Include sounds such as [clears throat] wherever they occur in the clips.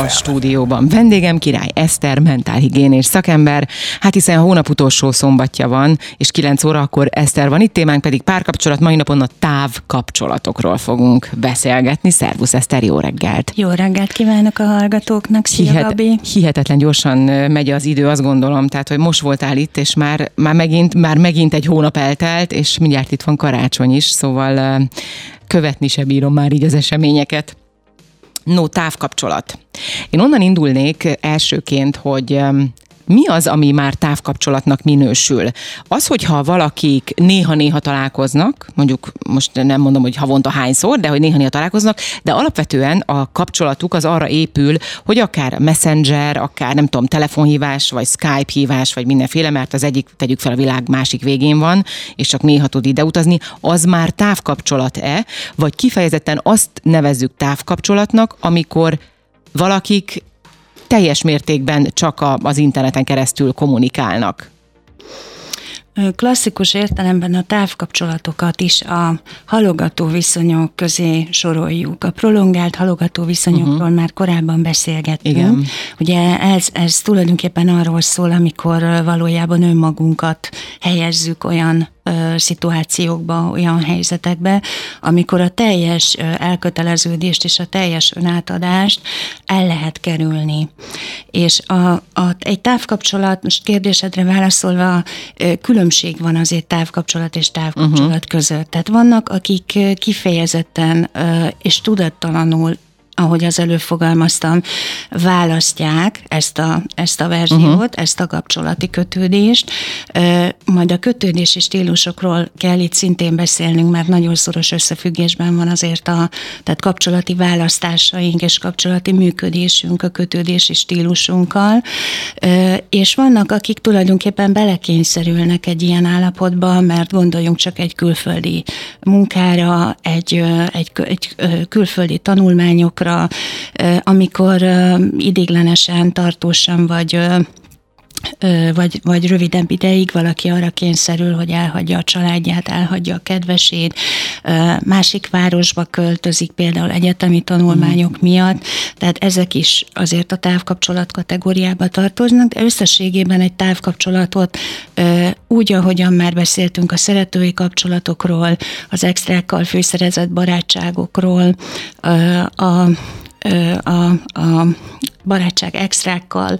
A stúdióban vendégem király Eszter, mentálhigiénés szakember. Hát hiszen a hónap utolsó szombatja van, és 9 óra akkor Eszter van itt, témánk pedig párkapcsolat. Mai napon a távkapcsolatokról fogunk beszélgetni. Szervusz Eszter, jó reggelt! Jó reggelt kívánok a hallgatóknak, szia Hihet, Gabi! hihetetlen gyorsan megy az idő, azt gondolom, tehát, hogy most voltál itt, és már, már, megint, már megint egy hónap eltelt, és mindjárt itt van karácsony is, szóval követni se bírom már így az eseményeket. No, távkapcsolat. Én onnan indulnék elsőként, hogy mi az, ami már távkapcsolatnak minősül? Az, hogyha valakik néha-néha találkoznak, mondjuk most nem mondom, hogy havonta hányszor, de hogy néha-néha találkoznak, de alapvetően a kapcsolatuk az arra épül, hogy akár messenger, akár nem tudom, telefonhívás, vagy Skype hívás, vagy mindenféle, mert az egyik, tegyük fel, a világ másik végén van, és csak néha tud ide utazni, az már távkapcsolat-e, vagy kifejezetten azt nevezzük távkapcsolatnak, amikor valakik teljes mértékben csak a, az interneten keresztül kommunikálnak. Klasszikus értelemben a távkapcsolatokat is a halogató viszonyok közé soroljuk. A prolongált halogató viszonyokról uh-huh. már korábban beszélgettünk. Igen. Ugye ez, ez tulajdonképpen arról szól, amikor valójában önmagunkat helyezzük olyan szituációkba, olyan helyzetekbe, amikor a teljes elköteleződést és a teljes önátadást el lehet kerülni. És a, a, egy távkapcsolat, most kérdésedre válaszolva, különbség van azért távkapcsolat és távkapcsolat uh-huh. között. Tehát vannak, akik kifejezetten és tudattalanul ahogy az előbb fogalmaztam, választják ezt a, ezt a verziót, uh-huh. ezt a kapcsolati kötődést. Majd a kötődési stílusokról kell itt szintén beszélnünk, mert nagyon szoros összefüggésben van azért a tehát kapcsolati választásaink és kapcsolati működésünk a kötődési stílusunkkal. És vannak, akik tulajdonképpen belekényszerülnek egy ilyen állapotba, mert gondoljunk csak egy külföldi munkára, egy, egy, egy külföldi tanulmányokra, ö, amikor ö, idéglenesen, tartósan vagy vagy, vagy rövidebb ideig valaki arra kényszerül, hogy elhagyja a családját, elhagyja a kedvesét, másik városba költözik, például egyetemi tanulmányok miatt, tehát ezek is azért a távkapcsolat kategóriába tartoznak, de összességében egy távkapcsolatot úgy, ahogyan már beszéltünk a szeretői kapcsolatokról, az extrákkal főszerezett barátságokról, a ö, a, a barátság extrákkal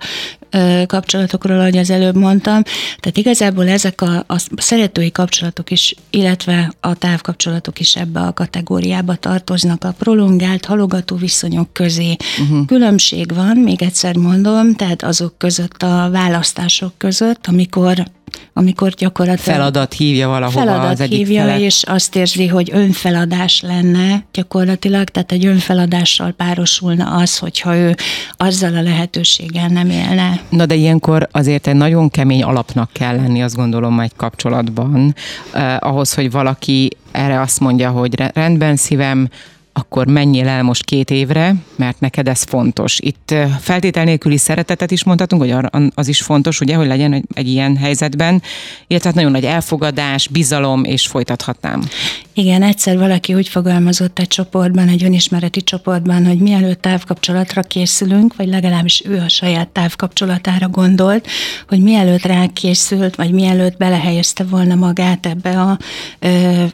kapcsolatokról, ahogy az előbb mondtam. Tehát igazából ezek a, a szeretői kapcsolatok is, illetve a távkapcsolatok is ebbe a kategóriába tartoznak, a prolongált, halogató viszonyok közé. Uh-huh. Különbség van, még egyszer mondom, tehát azok között a választások között, amikor amikor gyakorlatilag Feladat hívja valahova feladat az egyik hívja, felet. és azt érzi, hogy önfeladás lenne gyakorlatilag, tehát egy önfeladással párosulna az, hogyha ő azzal a lehetőséggel nem élne. Na de ilyenkor azért egy nagyon kemény alapnak kell lenni, azt gondolom, egy kapcsolatban, eh, ahhoz, hogy valaki erre azt mondja, hogy re- rendben szívem, akkor menjél el most két évre, mert neked ez fontos. Itt feltétel nélküli szeretetet is mondhatunk, hogy az is fontos, ugye, hogy legyen egy, egy ilyen helyzetben, illetve hát nagyon nagy elfogadás, bizalom, és folytathatnám. Igen, egyszer valaki úgy fogalmazott egy csoportban, egy önismereti csoportban, hogy mielőtt távkapcsolatra készülünk, vagy legalábbis ő a saját távkapcsolatára gondolt, hogy mielőtt rá készült, vagy mielőtt belehelyezte volna magát ebbe a ö,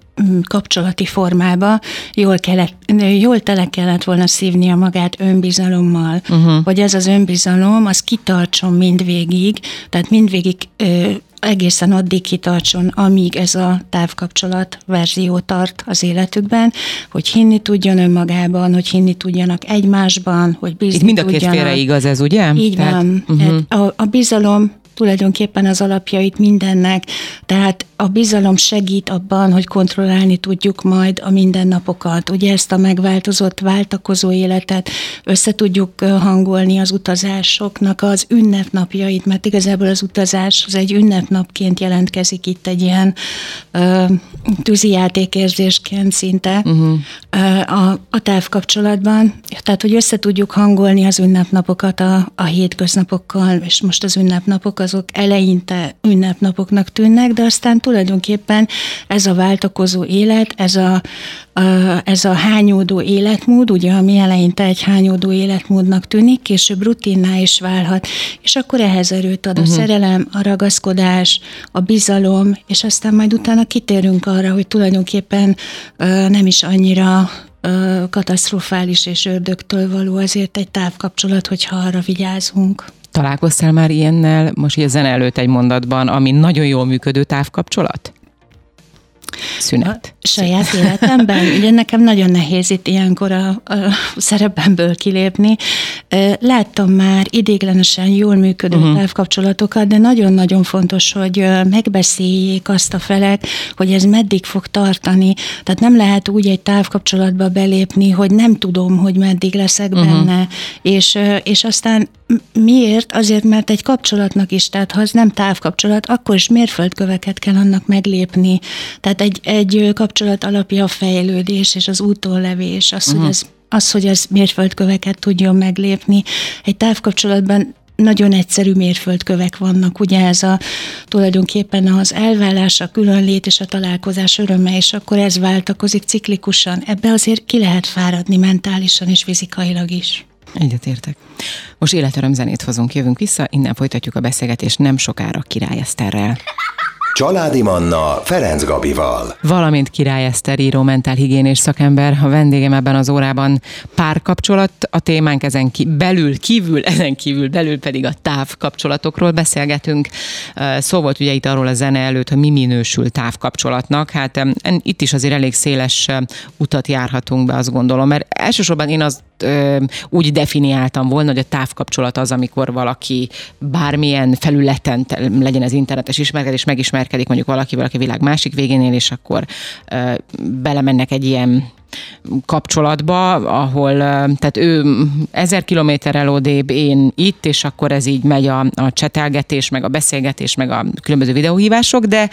kapcsolati formába, jól, kellett, jól tele kellett volna szívnia magát önbizalommal, uh-huh. hogy ez az önbizalom, az kitartson mindvégig, tehát mindvégig ö, egészen addig kitartson, amíg ez a távkapcsolat verzió tart az életükben, hogy hinni tudjon önmagában, hogy hinni tudjanak egymásban, hogy bízni Itt mind a két tudjanak. félre igaz ez, ugye? Így Tehát- van. Uh-huh. A, a bizalom tulajdonképpen az alapjait mindennek, tehát a bizalom segít abban, hogy kontrollálni tudjuk majd a mindennapokat. Ugye ezt a megváltozott, váltakozó életet össze tudjuk ö, hangolni az utazásoknak az ünnepnapjait, mert igazából az utazás az egy ünnepnapként jelentkezik itt egy ilyen ö, tűzijátékérzésként szinte uh-huh. a, a távkapcsolatban. Tehát, hogy össze tudjuk hangolni az ünnepnapokat a, a hétköznapokkal, és most az ünnepnapok azok eleinte ünnepnapoknak tűnnek, de aztán tulajdonképpen ez a váltakozó élet, ez a, a, ez a hányódó életmód, ugye ami eleinte egy hányódó életmódnak tűnik, később rutinná is válhat, és akkor ehhez erőt ad a uh-huh. szerelem, a ragaszkodás, a bizalom, és aztán majd utána kitérünk arra, hogy tulajdonképpen ö, nem is annyira katasztrofális és ördögtől való azért egy távkapcsolat, hogyha arra vigyázunk. Találkoztál már ilyennel, most így zene előtt egy mondatban, ami nagyon jól működő távkapcsolat? szünet. A saját életemben? [laughs] Ugye nekem nagyon nehéz itt ilyenkor a, a szerepemből kilépni. Láttam már idéglenesen jól működő uh-huh. távkapcsolatokat, de nagyon-nagyon fontos, hogy megbeszéljék azt a felek, hogy ez meddig fog tartani. Tehát nem lehet úgy egy távkapcsolatba belépni, hogy nem tudom, hogy meddig leszek uh-huh. benne, és, és aztán miért? Azért, mert egy kapcsolatnak is, tehát ha az nem távkapcsolat, akkor is mérföldköveket kell annak meglépni. Tehát egy, egy kapcsolat alapja a fejlődés és az úton levés, az, uh-huh. hogy ez az, hogy az mérföldköveket tudjon meglépni. Egy távkapcsolatban nagyon egyszerű mérföldkövek vannak, ugye ez a tulajdonképpen az elvállás, a különlét és a találkozás öröme, és akkor ez váltakozik ciklikusan. Ebbe azért ki lehet fáradni mentálisan és fizikailag is. Egyetértek. Most életöröm zenét hozunk, jövünk vissza, innen folytatjuk a beszélgetést nem sokára Király Eszterrel. Családi Manna Ferenc Gabival. Valamint Király Eszter író mentálhigiénés szakember, a vendégem ebben az órában párkapcsolat, a témánk ezen ki, belül, kívül, [laughs] ezen kívül, belül pedig a távkapcsolatokról beszélgetünk. Szó volt ugye itt arról a zene előtt, hogy mi minősül távkapcsolatnak. Hát itt is azért elég széles utat járhatunk be, azt gondolom, mert elsősorban én azt úgy definiáltam volna, hogy a távkapcsolat az, amikor valaki bármilyen felületen, legyen ez internetes ismerkedés, megismerkedik mondjuk valakivel, aki világ másik végénél, és akkor belemennek egy ilyen kapcsolatba, ahol tehát ő ezer kilométerrel odébb, én itt, és akkor ez így megy a, a csetelgetés, meg a beszélgetés, meg a különböző videóhívások, de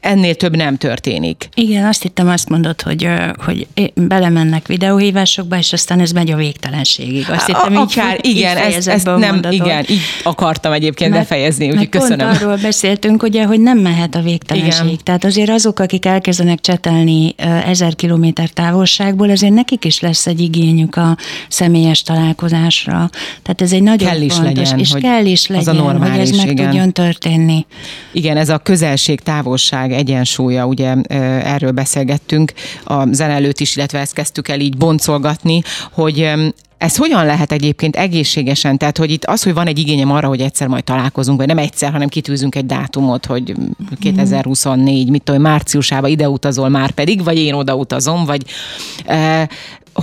ennél több nem történik. Igen, azt hittem, azt mondod, hogy, hogy belemennek videóhívásokba, és aztán ez megy a végtelenségig. Azt hittem, a, így, akár, így igen, ezt, ezt nem, igen, így akartam egyébként mert, befejezni, úgyhogy köszönöm. Pont arról beszéltünk, ugye, hogy nem mehet a végtelenség. Igen. Tehát azért azok, akik elkezdenek csetelni ezer kilométer távolságból, azért nekik is lesz egy igényük a személyes találkozásra. Tehát ez egy nagyon kell is fontos, legyen, és kell is legyen, az a normális, hogy ez meg igen. tudjon történni. Igen, ez a közelség, távolság világ egyensúlya, ugye erről beszélgettünk a zene előtt is, illetve ezt kezdtük el így boncolgatni, hogy ez hogyan lehet egyébként egészségesen? Tehát, hogy itt az, hogy van egy igényem arra, hogy egyszer majd találkozunk, vagy nem egyszer, hanem kitűzünk egy dátumot, hogy 2024, mit tudom, márciusába ide utazol már pedig, vagy én oda utazom, vagy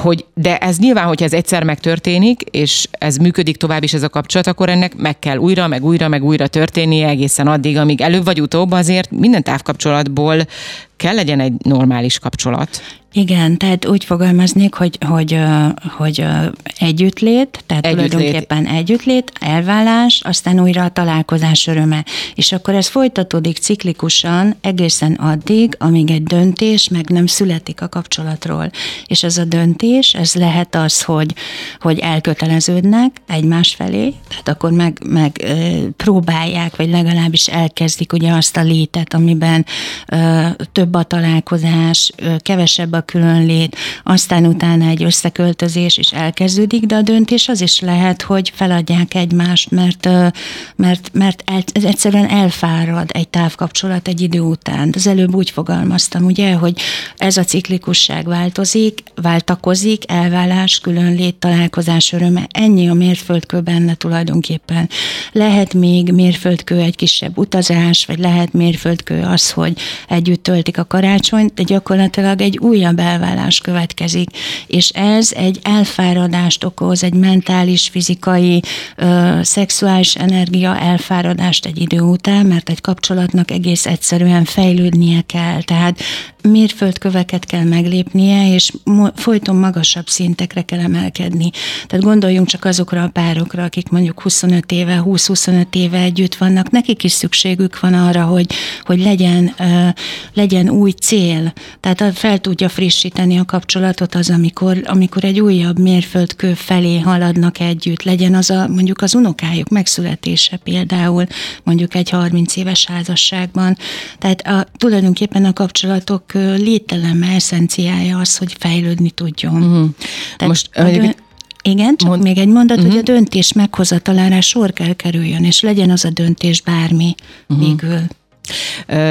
hogy de ez nyilván, hogyha ez egyszer megtörténik, és ez működik tovább is ez a kapcsolat, akkor ennek meg kell újra, meg újra, meg újra történnie egészen addig, amíg előbb vagy utóbb azért minden távkapcsolatból kell legyen egy normális kapcsolat. Igen, tehát úgy fogalmaznék, hogy, hogy, hogy együttlét, tehát együttlét. tulajdonképpen együttlét, elvállás, aztán újra a találkozás öröme. És akkor ez folytatódik ciklikusan egészen addig, amíg egy döntés meg nem születik a kapcsolatról. És ez a döntés, ez lehet az, hogy, hogy elköteleződnek egymás felé, tehát akkor meg, meg próbálják, vagy legalábbis elkezdik ugye azt a létet, amiben több a találkozás, kevesebb a különlét, aztán utána egy összeköltözés is elkezdődik, de a döntés az is lehet, hogy feladják egymást, mert, mert, mert el, egyszerűen elfárad egy távkapcsolat egy idő után. Az előbb úgy fogalmaztam, ugye, hogy ez a ciklikusság változik, váltakozik, elvállás, különlét, találkozás öröme, ennyi a mérföldkő benne tulajdonképpen. Lehet még mérföldkő egy kisebb utazás, vagy lehet mérföldkő az, hogy együtt töltik a karácsonyt, de gyakorlatilag egy újabb elvállás következik, és ez egy elfáradást okoz, egy mentális, fizikai, ö, szexuális energia elfáradást egy idő után, mert egy kapcsolatnak egész egyszerűen fejlődnie kell. Tehát mérföldköveket kell meglépnie, és folyton magasabb szintekre kell emelkedni. Tehát gondoljunk csak azokra a párokra, akik mondjuk 25 éve, 20-25 éve együtt vannak, nekik is szükségük van arra, hogy, hogy legyen, legyen új cél. Tehát fel tudja frissíteni a kapcsolatot az, amikor, amikor egy újabb mérföldkő felé haladnak együtt, legyen az a, mondjuk az unokájuk megszületése például, mondjuk egy 30 éves házasságban. Tehát a, tulajdonképpen a kapcsolatok lételeme, eszenciája az, hogy fejlődni tudjon. Uh-huh. Most a dön- igen, csak mond... még egy mondat, uh-huh. hogy a döntés meghozatalára sor kell kerüljön, és legyen az a döntés bármi uh-huh. végül.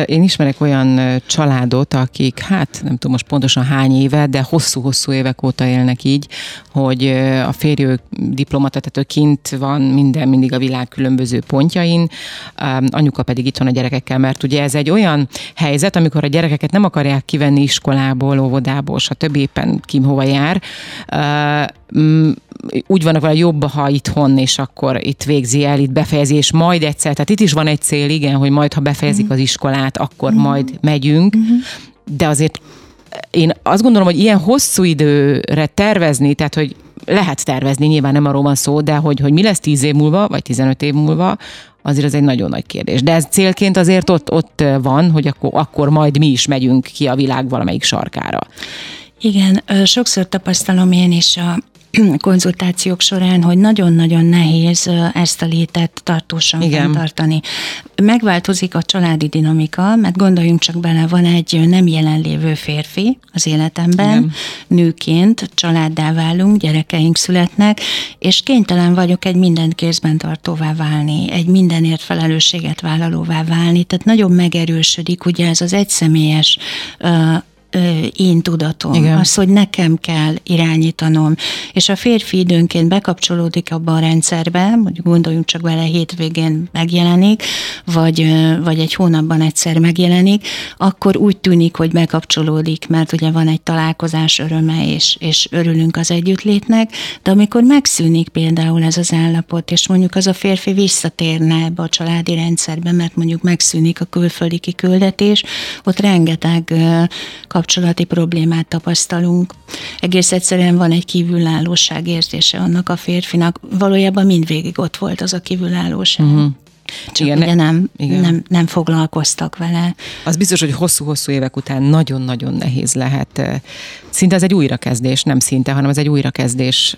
Én ismerek olyan családot, akik, hát nem tudom most pontosan hány éve, de hosszú-hosszú évek óta élnek így, hogy a férjük diplomata, tehát ő kint van minden, mindig a világ különböző pontjain, anyuka pedig itt van a gyerekekkel, mert ugye ez egy olyan helyzet, amikor a gyerekeket nem akarják kivenni iskolából, óvodából, stb. éppen kim hova jár, úgy vannak vele jobb, ha itthon, és akkor itt végzi el, itt befejezi, és majd egyszer, tehát itt is van egy cél, igen, hogy majd, ha befejezik az iskolát, akkor majd megyünk, de azért én azt gondolom, hogy ilyen hosszú időre tervezni, tehát hogy lehet tervezni, nyilván nem arról van szó, de hogy, hogy mi lesz 10 év múlva, vagy 15 év múlva, azért ez egy nagyon nagy kérdés. De ez célként azért ott, ott van, hogy akkor, akkor majd mi is megyünk ki a világ valamelyik sarkára. Igen, sokszor tapasztalom én is a [clears throat] konzultációk során, hogy nagyon-nagyon nehéz ezt a létet tartósan Igen. tartani. Megváltozik a családi dinamika, mert gondoljunk csak bele, van egy nem jelenlévő férfi az életemben, Igen. nőként családdá válunk, gyerekeink születnek, és kénytelen vagyok egy mindent kézben tartóvá válni, egy mindenért felelősséget vállalóvá válni, tehát nagyon megerősödik ugye ez az egyszemélyes én tudatom, Igen. az, hogy nekem kell irányítanom. És a férfi időnként bekapcsolódik abba a rendszerbe, mondjuk gondoljunk csak vele hétvégén megjelenik, vagy, vagy egy hónapban egyszer megjelenik, akkor úgy tűnik, hogy bekapcsolódik, mert ugye van egy találkozás öröme, és, és örülünk az együttlétnek, de amikor megszűnik például ez az állapot, és mondjuk az a férfi visszatérne ebbe a családi rendszerbe, mert mondjuk megszűnik a külföldi kiküldetés, ott rengeteg kapcsolati problémát tapasztalunk. Egész egyszerűen van egy kívülállóság érzése annak a férfinak. Valójában mindvégig ott volt az a kívülállóság. Uh-huh. Csak igen, ugye nem, igen. Nem, nem foglalkoztak vele. Az biztos, hogy hosszú-hosszú évek után nagyon-nagyon nehéz lehet. Szinte ez egy újrakezdés, nem szinte, hanem ez egy újrakezdés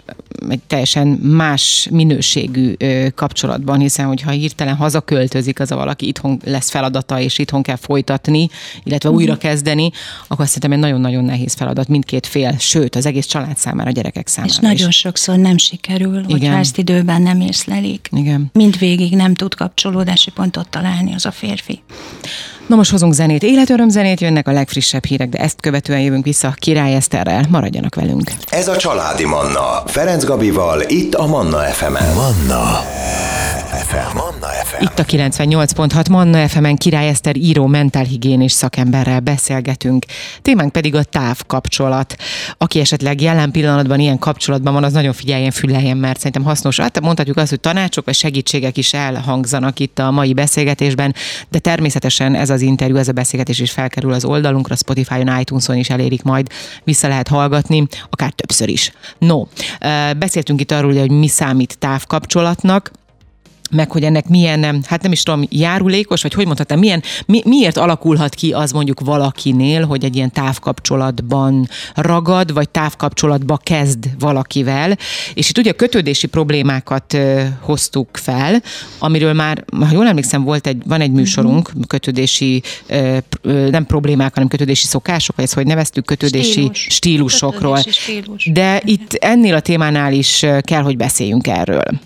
egy teljesen más minőségű kapcsolatban, hiszen hogyha hirtelen hazaköltözik az a valaki, itthon lesz feladata, és itthon kell folytatni, illetve uh-huh. újrakezdeni, akkor szerintem egy nagyon-nagyon nehéz feladat mindkét fél, sőt, az egész család számára, a gyerekek számára És nagyon is. sokszor nem sikerül, hogyha ezt időben nem észlelik. Igen. Mindvégig nem tud kapcsolódni kapcsolódási pontot találni az a férfi. Na most hozunk zenét, életöröm zenét, jönnek a legfrissebb hírek, de ezt követően jövünk vissza Király Eszterrel. Maradjanak velünk. Ez a Családi Manna. Ferenc Gabival, itt a Manna FM-en. Manna FM. Manna FM. Itt a 98.6 Manna FM-en Király Eszter író mentálhigiénés szakemberrel beszélgetünk. Témánk pedig a távkapcsolat. Aki esetleg jelen pillanatban ilyen kapcsolatban van, az nagyon figyeljen, füleljen, mert szerintem hasznos. Hát mondhatjuk azt, hogy tanácsok vagy segítségek is elhangzanak itt a mai beszélgetésben, de természetesen ez az interjú, ez a beszélgetés is felkerül az oldalunkra, Spotify-on, iTunes-on is elérik majd, vissza lehet hallgatni, akár többször is. No, beszéltünk itt arról, hogy mi számít távkapcsolatnak, meg hogy ennek milyen, hát nem is tudom, járulékos, vagy hogy mondhatnám, milyen, mi, miért alakulhat ki az mondjuk valakinél, hogy egy ilyen távkapcsolatban ragad, vagy távkapcsolatba kezd valakivel, és itt ugye a kötődési problémákat hoztuk fel, amiről már, ha jól emlékszem, volt egy, van egy műsorunk, mhm. kötődési, nem problémák, hanem kötődési szokások, vagy ezt hogy neveztük, kötődési Stílus. stílusokról. Kötődési stílus. De itt ennél a témánál is kell, hogy beszéljünk erről.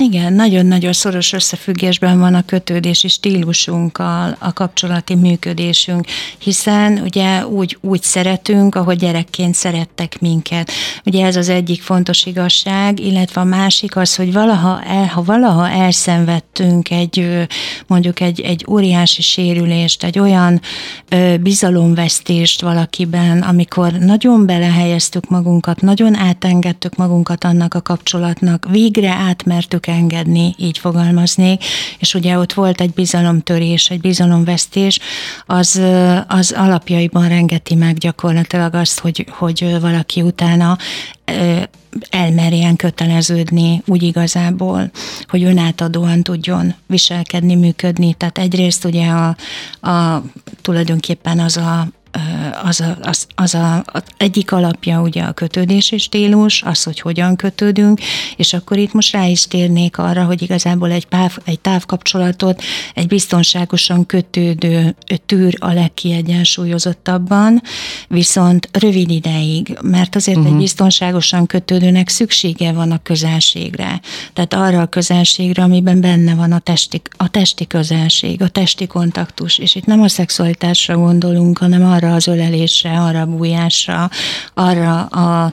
Igen, nagyon-nagyon szoros összefüggésben van a kötődési stílusunkkal, a kapcsolati működésünk, hiszen ugye úgy, úgy szeretünk, ahogy gyerekként szerettek minket. Ugye ez az egyik fontos igazság, illetve a másik az, hogy valaha, el, ha valaha elszenvedtünk egy mondjuk egy, egy óriási sérülést, egy olyan ö, bizalomvesztést valakiben, amikor nagyon belehelyeztük magunkat, nagyon átengedtük magunkat annak a kapcsolatnak, végre átmertük engedni, így fogalmaznék, és ugye ott volt egy bizalomtörés, egy bizalomvesztés, az, az alapjaiban rengeti meg gyakorlatilag azt, hogy, hogy valaki utána elmerjen köteleződni úgy igazából, hogy önátadóan tudjon viselkedni, működni. Tehát egyrészt ugye a, a tulajdonképpen az a az, a, az, az a, az egyik alapja ugye a kötődési stílus, az, hogy hogyan kötődünk, és akkor itt most rá is térnék arra, hogy igazából egy, páv, egy távkapcsolatot egy biztonságosan kötődő tűr a legkiegyensúlyozottabban, viszont rövid ideig, mert azért uh-huh. egy mhm. biztonságosan kötődőnek szüksége van a közelségre. Tehát arra a közelségre, amiben benne van a testi, a testi közelség, a testi kontaktus, és itt nem a szexualitásra gondolunk, hanem arra arra az ölelésre, arra a bújásra, arra a, a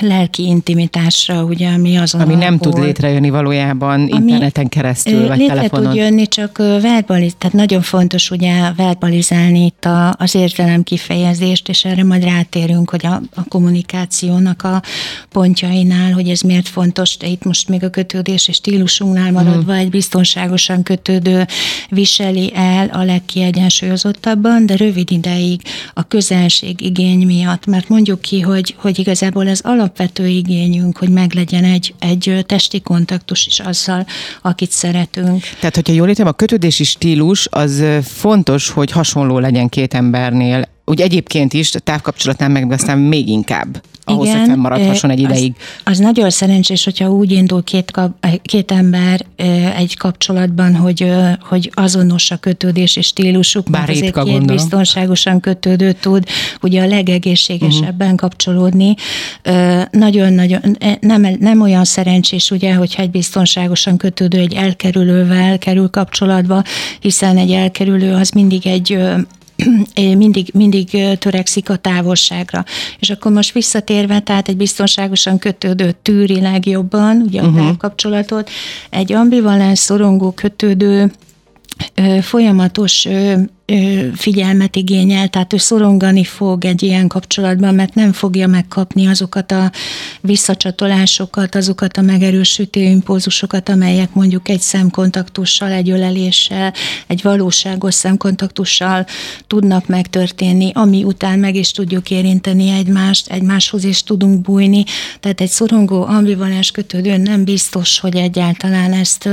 lelki intimitásra, ugye, ami azon Ami nem tud létrejönni valójában ami interneten keresztül, vagy létre telefonon. tud jönni, csak verbaliz, tehát nagyon fontos ugye verbalizálni itt a, az érzelem kifejezést, és erre majd rátérünk, hogy a, a kommunikációnak a pontjainál, hogy ez miért fontos, de itt most még a kötődés és stílusunknál maradva mm. egy biztonságosan kötődő viseli el a legkiegyensúlyozottabban, de rövid ideig a közelség igény miatt, mert mondjuk ki, hogy, hogy igazából ez alap alapvető igényünk, hogy meglegyen egy, egy testi kontaktus is azzal, akit szeretünk. Tehát, hogyha jól értem, a kötődési stílus az fontos, hogy hasonló legyen két embernél úgy egyébként is, távkapcsolatnál meg aztán még inkább ahhoz, Igen, hogy fennmaradhasson egy ideig. Az, az nagyon szerencsés, hogyha úgy indul két, kap, két ember egy kapcsolatban, hogy, hogy azonos a kötődés és stílusuk, Bár azért két gondolom. biztonságosan kötődő tud ugye a legegészségesebben uh-huh. kapcsolódni. Nagyon-nagyon nem, nem olyan szerencsés, ugye, hogyha egy biztonságosan kötődő egy elkerülővel kerül kapcsolatba, hiszen egy elkerülő az mindig egy [clears throat] mindig, mindig törekszik a távolságra. És akkor most visszatérve, tehát egy biztonságosan kötődő tűri legjobban, ugye a uh-huh. kapcsolatot, egy ambivalens szorongó kötődő folyamatos figyelmet igényel, tehát ő szorongani fog egy ilyen kapcsolatban, mert nem fogja megkapni azokat a visszacsatolásokat, azokat a megerősítő impulzusokat, amelyek mondjuk egy szemkontaktussal, egy öleléssel, egy valóságos szemkontaktussal tudnak megtörténni, ami után meg is tudjuk érinteni egymást, egymáshoz is tudunk bújni. Tehát egy szorongó, ambivalens kötődő nem biztos, hogy egyáltalán ezt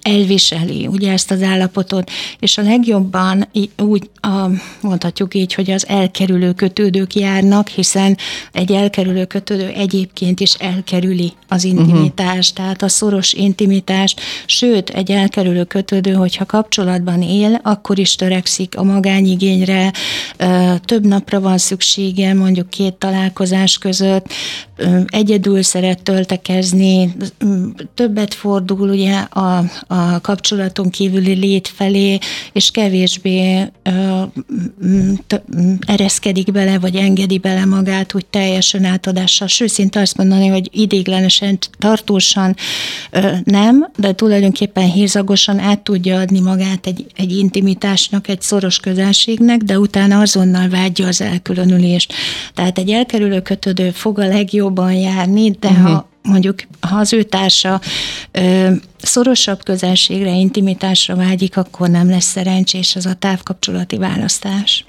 elviseli, ugye ezt az állapotot, és a legjobban úgy a, mondhatjuk így, hogy az elkerülő kötődők járnak, hiszen egy elkerülő kötődő egyébként is elkerüli az intimitást, uh-huh. tehát a szoros intimitást, sőt, egy elkerülő kötődő, hogyha kapcsolatban él, akkor is törekszik a magányigényre, több napra van szüksége, mondjuk két találkozás között, egyedül szeret töltekezni, többet fordul ugye a, a kapcsolaton kívüli lét felé, és kevésbé ö, t- ereszkedik bele, vagy engedi bele magát úgy teljesen átadással. Sőt, szinte azt mondani, hogy idéglenesen, tartósan ö, nem, de tulajdonképpen hírzagosan át tudja adni magát egy, egy intimitásnak, egy szoros közelségnek, de utána azonnal vágyja az elkülönülést. Tehát egy elkerülő kötődő fog a legjobban járni, de uh-huh. ha mondjuk ha az ő társa ö, szorosabb közelségre, intimitásra vágyik, akkor nem lesz szerencsés az a távkapcsolati választás.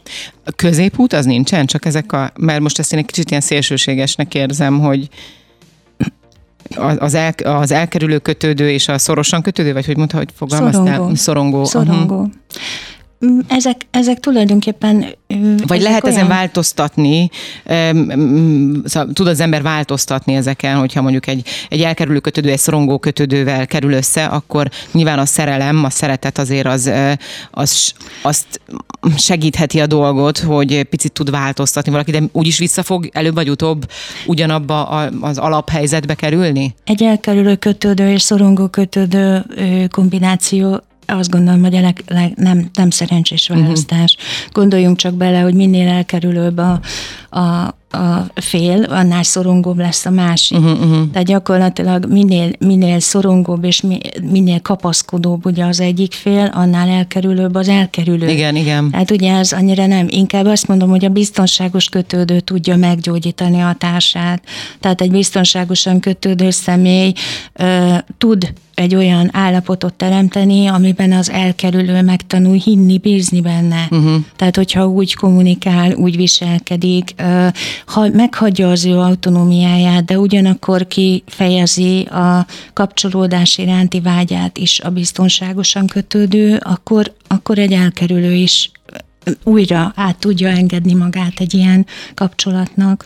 A középút az nincsen, csak ezek a, mert most ezt én egy kicsit ilyen szélsőségesnek érzem, hogy az, el, az elkerülő kötődő és a szorosan kötődő, vagy hogy mondta, hogy fogalmaztál? Szorongó. Szorongó. Szorongó. Uh-huh. Ezek, ezek tulajdonképpen... Vagy ezek lehet olyan... ezen változtatni, szóval tud az ember változtatni ezeken, hogyha mondjuk egy, egy elkerülő kötődő, egy szorongó kötődővel kerül össze, akkor nyilván a szerelem, a szeretet azért az, az azt segítheti a dolgot, hogy picit tud változtatni valaki, de úgyis vissza fog előbb vagy utóbb ugyanabba az alaphelyzetbe kerülni? Egy elkerülő kötődő és szorongó kötődő kombináció azt gondolom, hogy a leg, leg, nem, nem szerencsés mhm. választás. Uh-huh. Gondoljunk csak bele, hogy minél elkerülőbb a, a, a fél, annál szorongóbb lesz a másik. Uh-huh, uh-huh. Tehát gyakorlatilag minél, minél szorongóbb és minél kapaszkodóbb ugye az egyik fél, annál elkerülőbb az elkerülő. Igen, igen. Hát ugye ez annyira nem. Inkább azt mondom, hogy a biztonságos kötődő tudja meggyógyítani a társát. Tehát egy biztonságosan kötődő személy ö, tud egy olyan állapotot teremteni, amiben az elkerülő megtanul hinni, bízni benne. Uh-huh. Tehát, hogyha úgy kommunikál, úgy viselkedik, ha meghagyja az ő autonómiáját, de ugyanakkor kifejezi a kapcsolódás iránti vágyát is a biztonságosan kötődő, akkor, akkor egy elkerülő is újra át tudja engedni magát egy ilyen kapcsolatnak.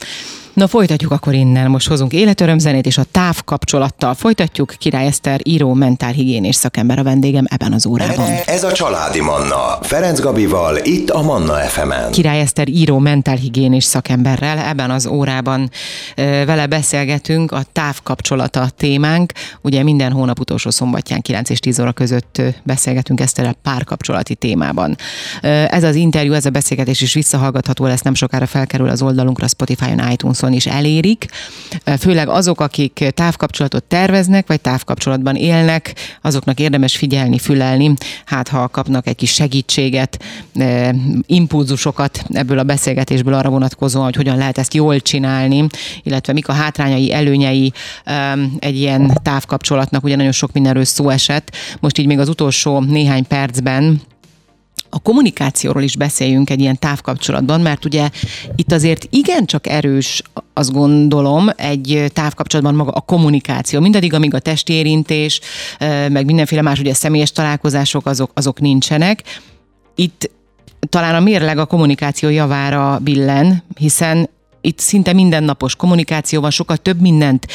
Na folytatjuk akkor innen. Most hozunk életörömzenét, és a távkapcsolattal folytatjuk. Király Eszter, író, mentálhigiénés szakember a vendégem ebben az órában. Ez a Családi Manna. Ferenc Gabival, itt a Manna fm -en. Király Eszter, író, mentálhigiénés szakemberrel ebben az órában vele beszélgetünk. A távkapcsolata témánk. Ugye minden hónap utolsó szombatján 9 és 10 óra között beszélgetünk Eszterrel párkapcsolati témában. Ez az interjú, ez a beszélgetés is visszahallgatható lesz, nem sokára felkerül az oldalunkra, Spotify-on, iTunes piacon is elérik, főleg azok, akik távkapcsolatot terveznek, vagy távkapcsolatban élnek, azoknak érdemes figyelni, fülelni, hát ha kapnak egy kis segítséget, impulzusokat ebből a beszélgetésből arra vonatkozóan, hogy hogyan lehet ezt jól csinálni, illetve mik a hátrányai, előnyei egy ilyen távkapcsolatnak, ugye nagyon sok mindenről szó esett. Most így még az utolsó néhány percben a kommunikációról is beszéljünk egy ilyen távkapcsolatban, mert ugye itt azért igencsak erős, azt gondolom, egy távkapcsolatban maga a kommunikáció. Mindaddig, amíg a testi érintés, meg mindenféle más ugye személyes találkozások, azok, azok nincsenek. Itt talán a mérleg a kommunikáció javára billen, hiszen itt szinte mindennapos kommunikáció van, sokkal több mindent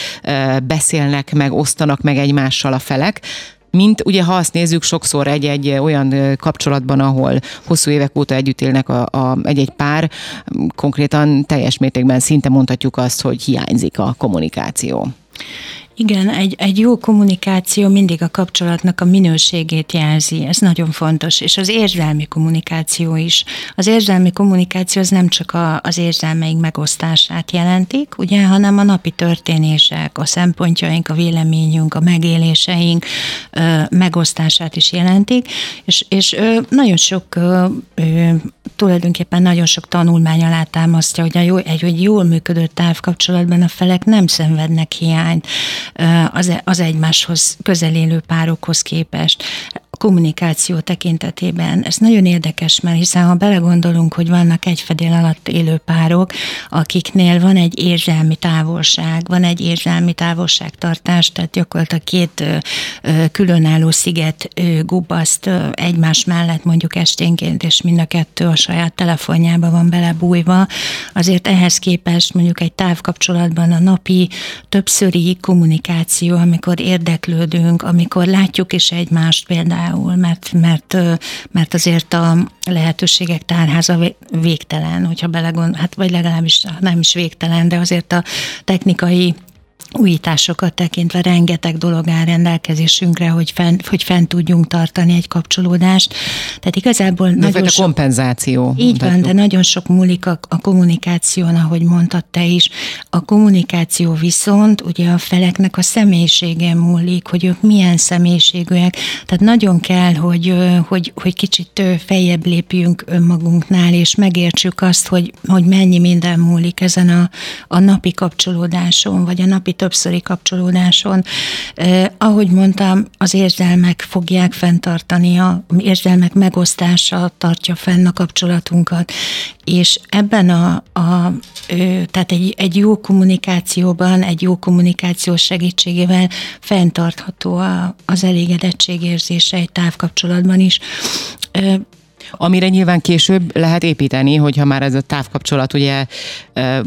beszélnek meg, osztanak meg egymással a felek mint ugye ha azt nézzük, sokszor egy-egy olyan kapcsolatban, ahol hosszú évek óta együtt élnek a, a, egy-egy pár, konkrétan teljes mértékben szinte mondhatjuk azt, hogy hiányzik a kommunikáció. Igen, egy, egy jó kommunikáció mindig a kapcsolatnak a minőségét jelzi, ez nagyon fontos, és az érzelmi kommunikáció is. Az érzelmi kommunikáció az nem csak a, az érzelmeink megosztását jelentik, ugye, hanem a napi történések, a szempontjaink, a véleményünk, a megéléseink ö, megosztását is jelentik, és, és ö, nagyon sok ö, ö, tulajdonképpen nagyon sok tanulmány alátámasztja, hogy a jó, egy, egy jól működő távkapcsolatban a felek nem szenvednek hiányt az, az egymáshoz közelélő párokhoz képest kommunikáció tekintetében. Ez nagyon érdekes, mert hiszen ha belegondolunk, hogy vannak egy fedél alatt élő párok, akiknél van egy érzelmi távolság, van egy érzelmi távolságtartás, tehát gyakorlatilag két különálló sziget gubbaszt egymás mellett mondjuk esténként, és mind a kettő a saját telefonjába van belebújva. Azért ehhez képest mondjuk egy távkapcsolatban a napi többszöri kommunikáció, amikor érdeklődünk, amikor látjuk is egymást például, például, mert, mert, mert azért a lehetőségek tárháza végtelen, hogyha belegond, hát vagy legalábbis nem is végtelen, de azért a technikai újításokat tekintve rengeteg dolog áll rendelkezésünkre, hogy fent, hogy fent tudjunk tartani egy kapcsolódást. Tehát igazából de nagyon sok... kompenzáció. Így van, de nagyon sok múlik a, a kommunikáción, ahogy mondtad te is. A kommunikáció viszont ugye a feleknek a személyisége múlik, hogy ők milyen személyiségűek. Tehát nagyon kell, hogy, hogy, hogy kicsit feljebb lépjünk önmagunknál, és megértsük azt, hogy, hogy mennyi minden múlik ezen a, a napi kapcsolódáson, vagy a napi többszöri kapcsolódáson. Ahogy mondtam, az érzelmek fogják fenntartani, a érzelmek megosztása tartja fenn a kapcsolatunkat, és ebben a, a tehát egy, egy jó kommunikációban, egy jó kommunikáció segítségével fenntartható a, az elégedettségérzése egy távkapcsolatban is amire nyilván később lehet építeni, hogyha már ez a távkapcsolat ugye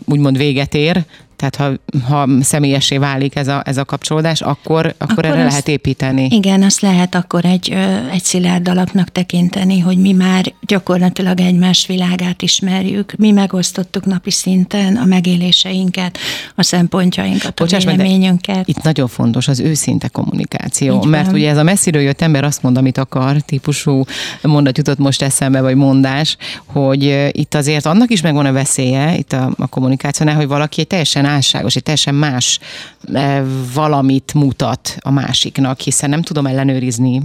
úgymond véget ér, Tehát ha, ha személyesé válik ez a, ez a kapcsolódás, akkor, akkor, akkor erre azt, lehet építeni. Igen, azt lehet akkor egy, egy szilárd alapnak tekinteni, hogy mi már gyakorlatilag egymás világát ismerjük, mi megosztottuk napi szinten a megéléseinket, a szempontjainkat, a Bocsáss, véleményünket. Itt nagyon fontos az őszinte kommunikáció, Így mert van. ugye ez a messziről jött ember azt mond, amit akar, típusú mondat jutott most eszembe, vagy mondás, hogy itt azért annak is megvan a veszélye, itt a, a kommunikációnál, hogy valaki egy teljesen álságos, egy teljesen más valamit mutat a másiknak, hiszen nem tudom ellenőrizni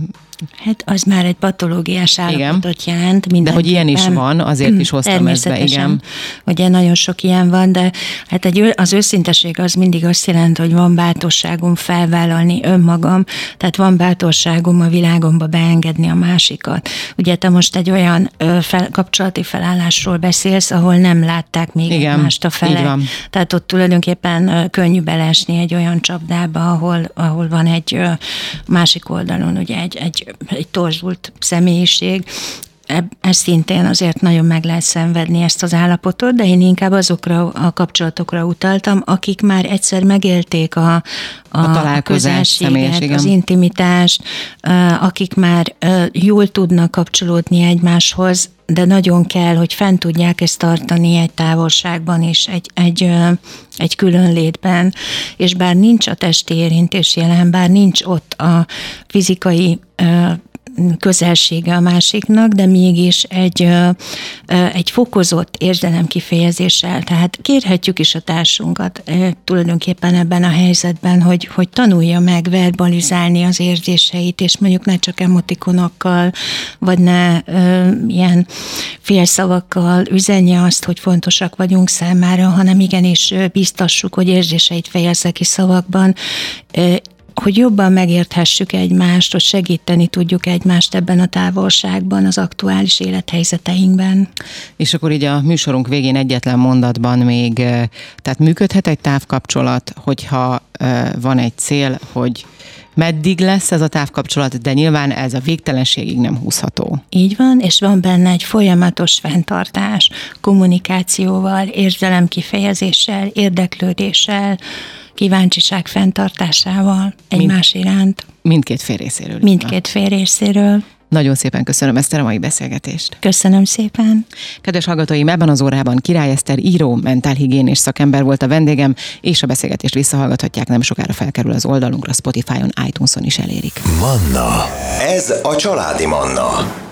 Hát az már egy patológiás állapotot igen. jelent. De hogy ilyen is van, azért is hoztam ezt be, igen. Ugye nagyon sok ilyen van, de hát egy, az őszinteség az mindig azt jelenti, hogy van bátorságom felvállalni önmagam, tehát van bátorságom a világomba beengedni a másikat. Ugye te most egy olyan fel, kapcsolati felállásról beszélsz, ahol nem látták még igen, egymást a felek. Tehát ott tulajdonképpen könnyű belesni egy olyan csapdába, ahol, ahol van egy másik oldalon ugye egy, egy egy torzult személyiség, ez szintén azért nagyon meg lehet szenvedni ezt az állapotot, de én inkább azokra a kapcsolatokra utaltam, akik már egyszer megélték a, a, a találkozás, a az intimitást, akik már jól tudnak kapcsolódni egymáshoz, de nagyon kell, hogy fent tudják ezt tartani egy távolságban és egy, egy, egy külön létben, és bár nincs a testi érintés jelen, bár nincs ott a fizikai közelsége a másiknak, de mégis egy, egy fokozott érzelemkifejezéssel. Tehát kérhetjük is a társunkat tulajdonképpen ebben a helyzetben, hogy, hogy tanulja meg verbalizálni az érzéseit, és mondjuk ne csak emotikonokkal, vagy ne ilyen félszavakkal üzenje azt, hogy fontosak vagyunk számára, hanem igenis biztassuk, hogy érzéseit fejezze ki szavakban, hogy jobban megérthessük egymást, hogy segíteni tudjuk egymást ebben a távolságban, az aktuális élethelyzeteinkben. És akkor így a műsorunk végén egyetlen mondatban még, tehát működhet egy távkapcsolat, hogyha van egy cél, hogy meddig lesz ez a távkapcsolat, de nyilván ez a végtelenségig nem húzható. Így van, és van benne egy folyamatos fenntartás, kommunikációval, érzelemkifejezéssel, érdeklődéssel, kíváncsiság fenntartásával egymás Mind, iránt. Mindkét fél részéről. Mindkét fél részéről. Nagyon szépen köszönöm ezt a mai beszélgetést. Köszönöm szépen. Kedves hallgatóim, ebben az órában Király Eszter író, mentálhigiénés szakember volt a vendégem, és a beszélgetést visszahallgathatják, nem sokára felkerül az oldalunkra, Spotify-on, iTunes-on is elérik. Manna. Ez a családi Manna.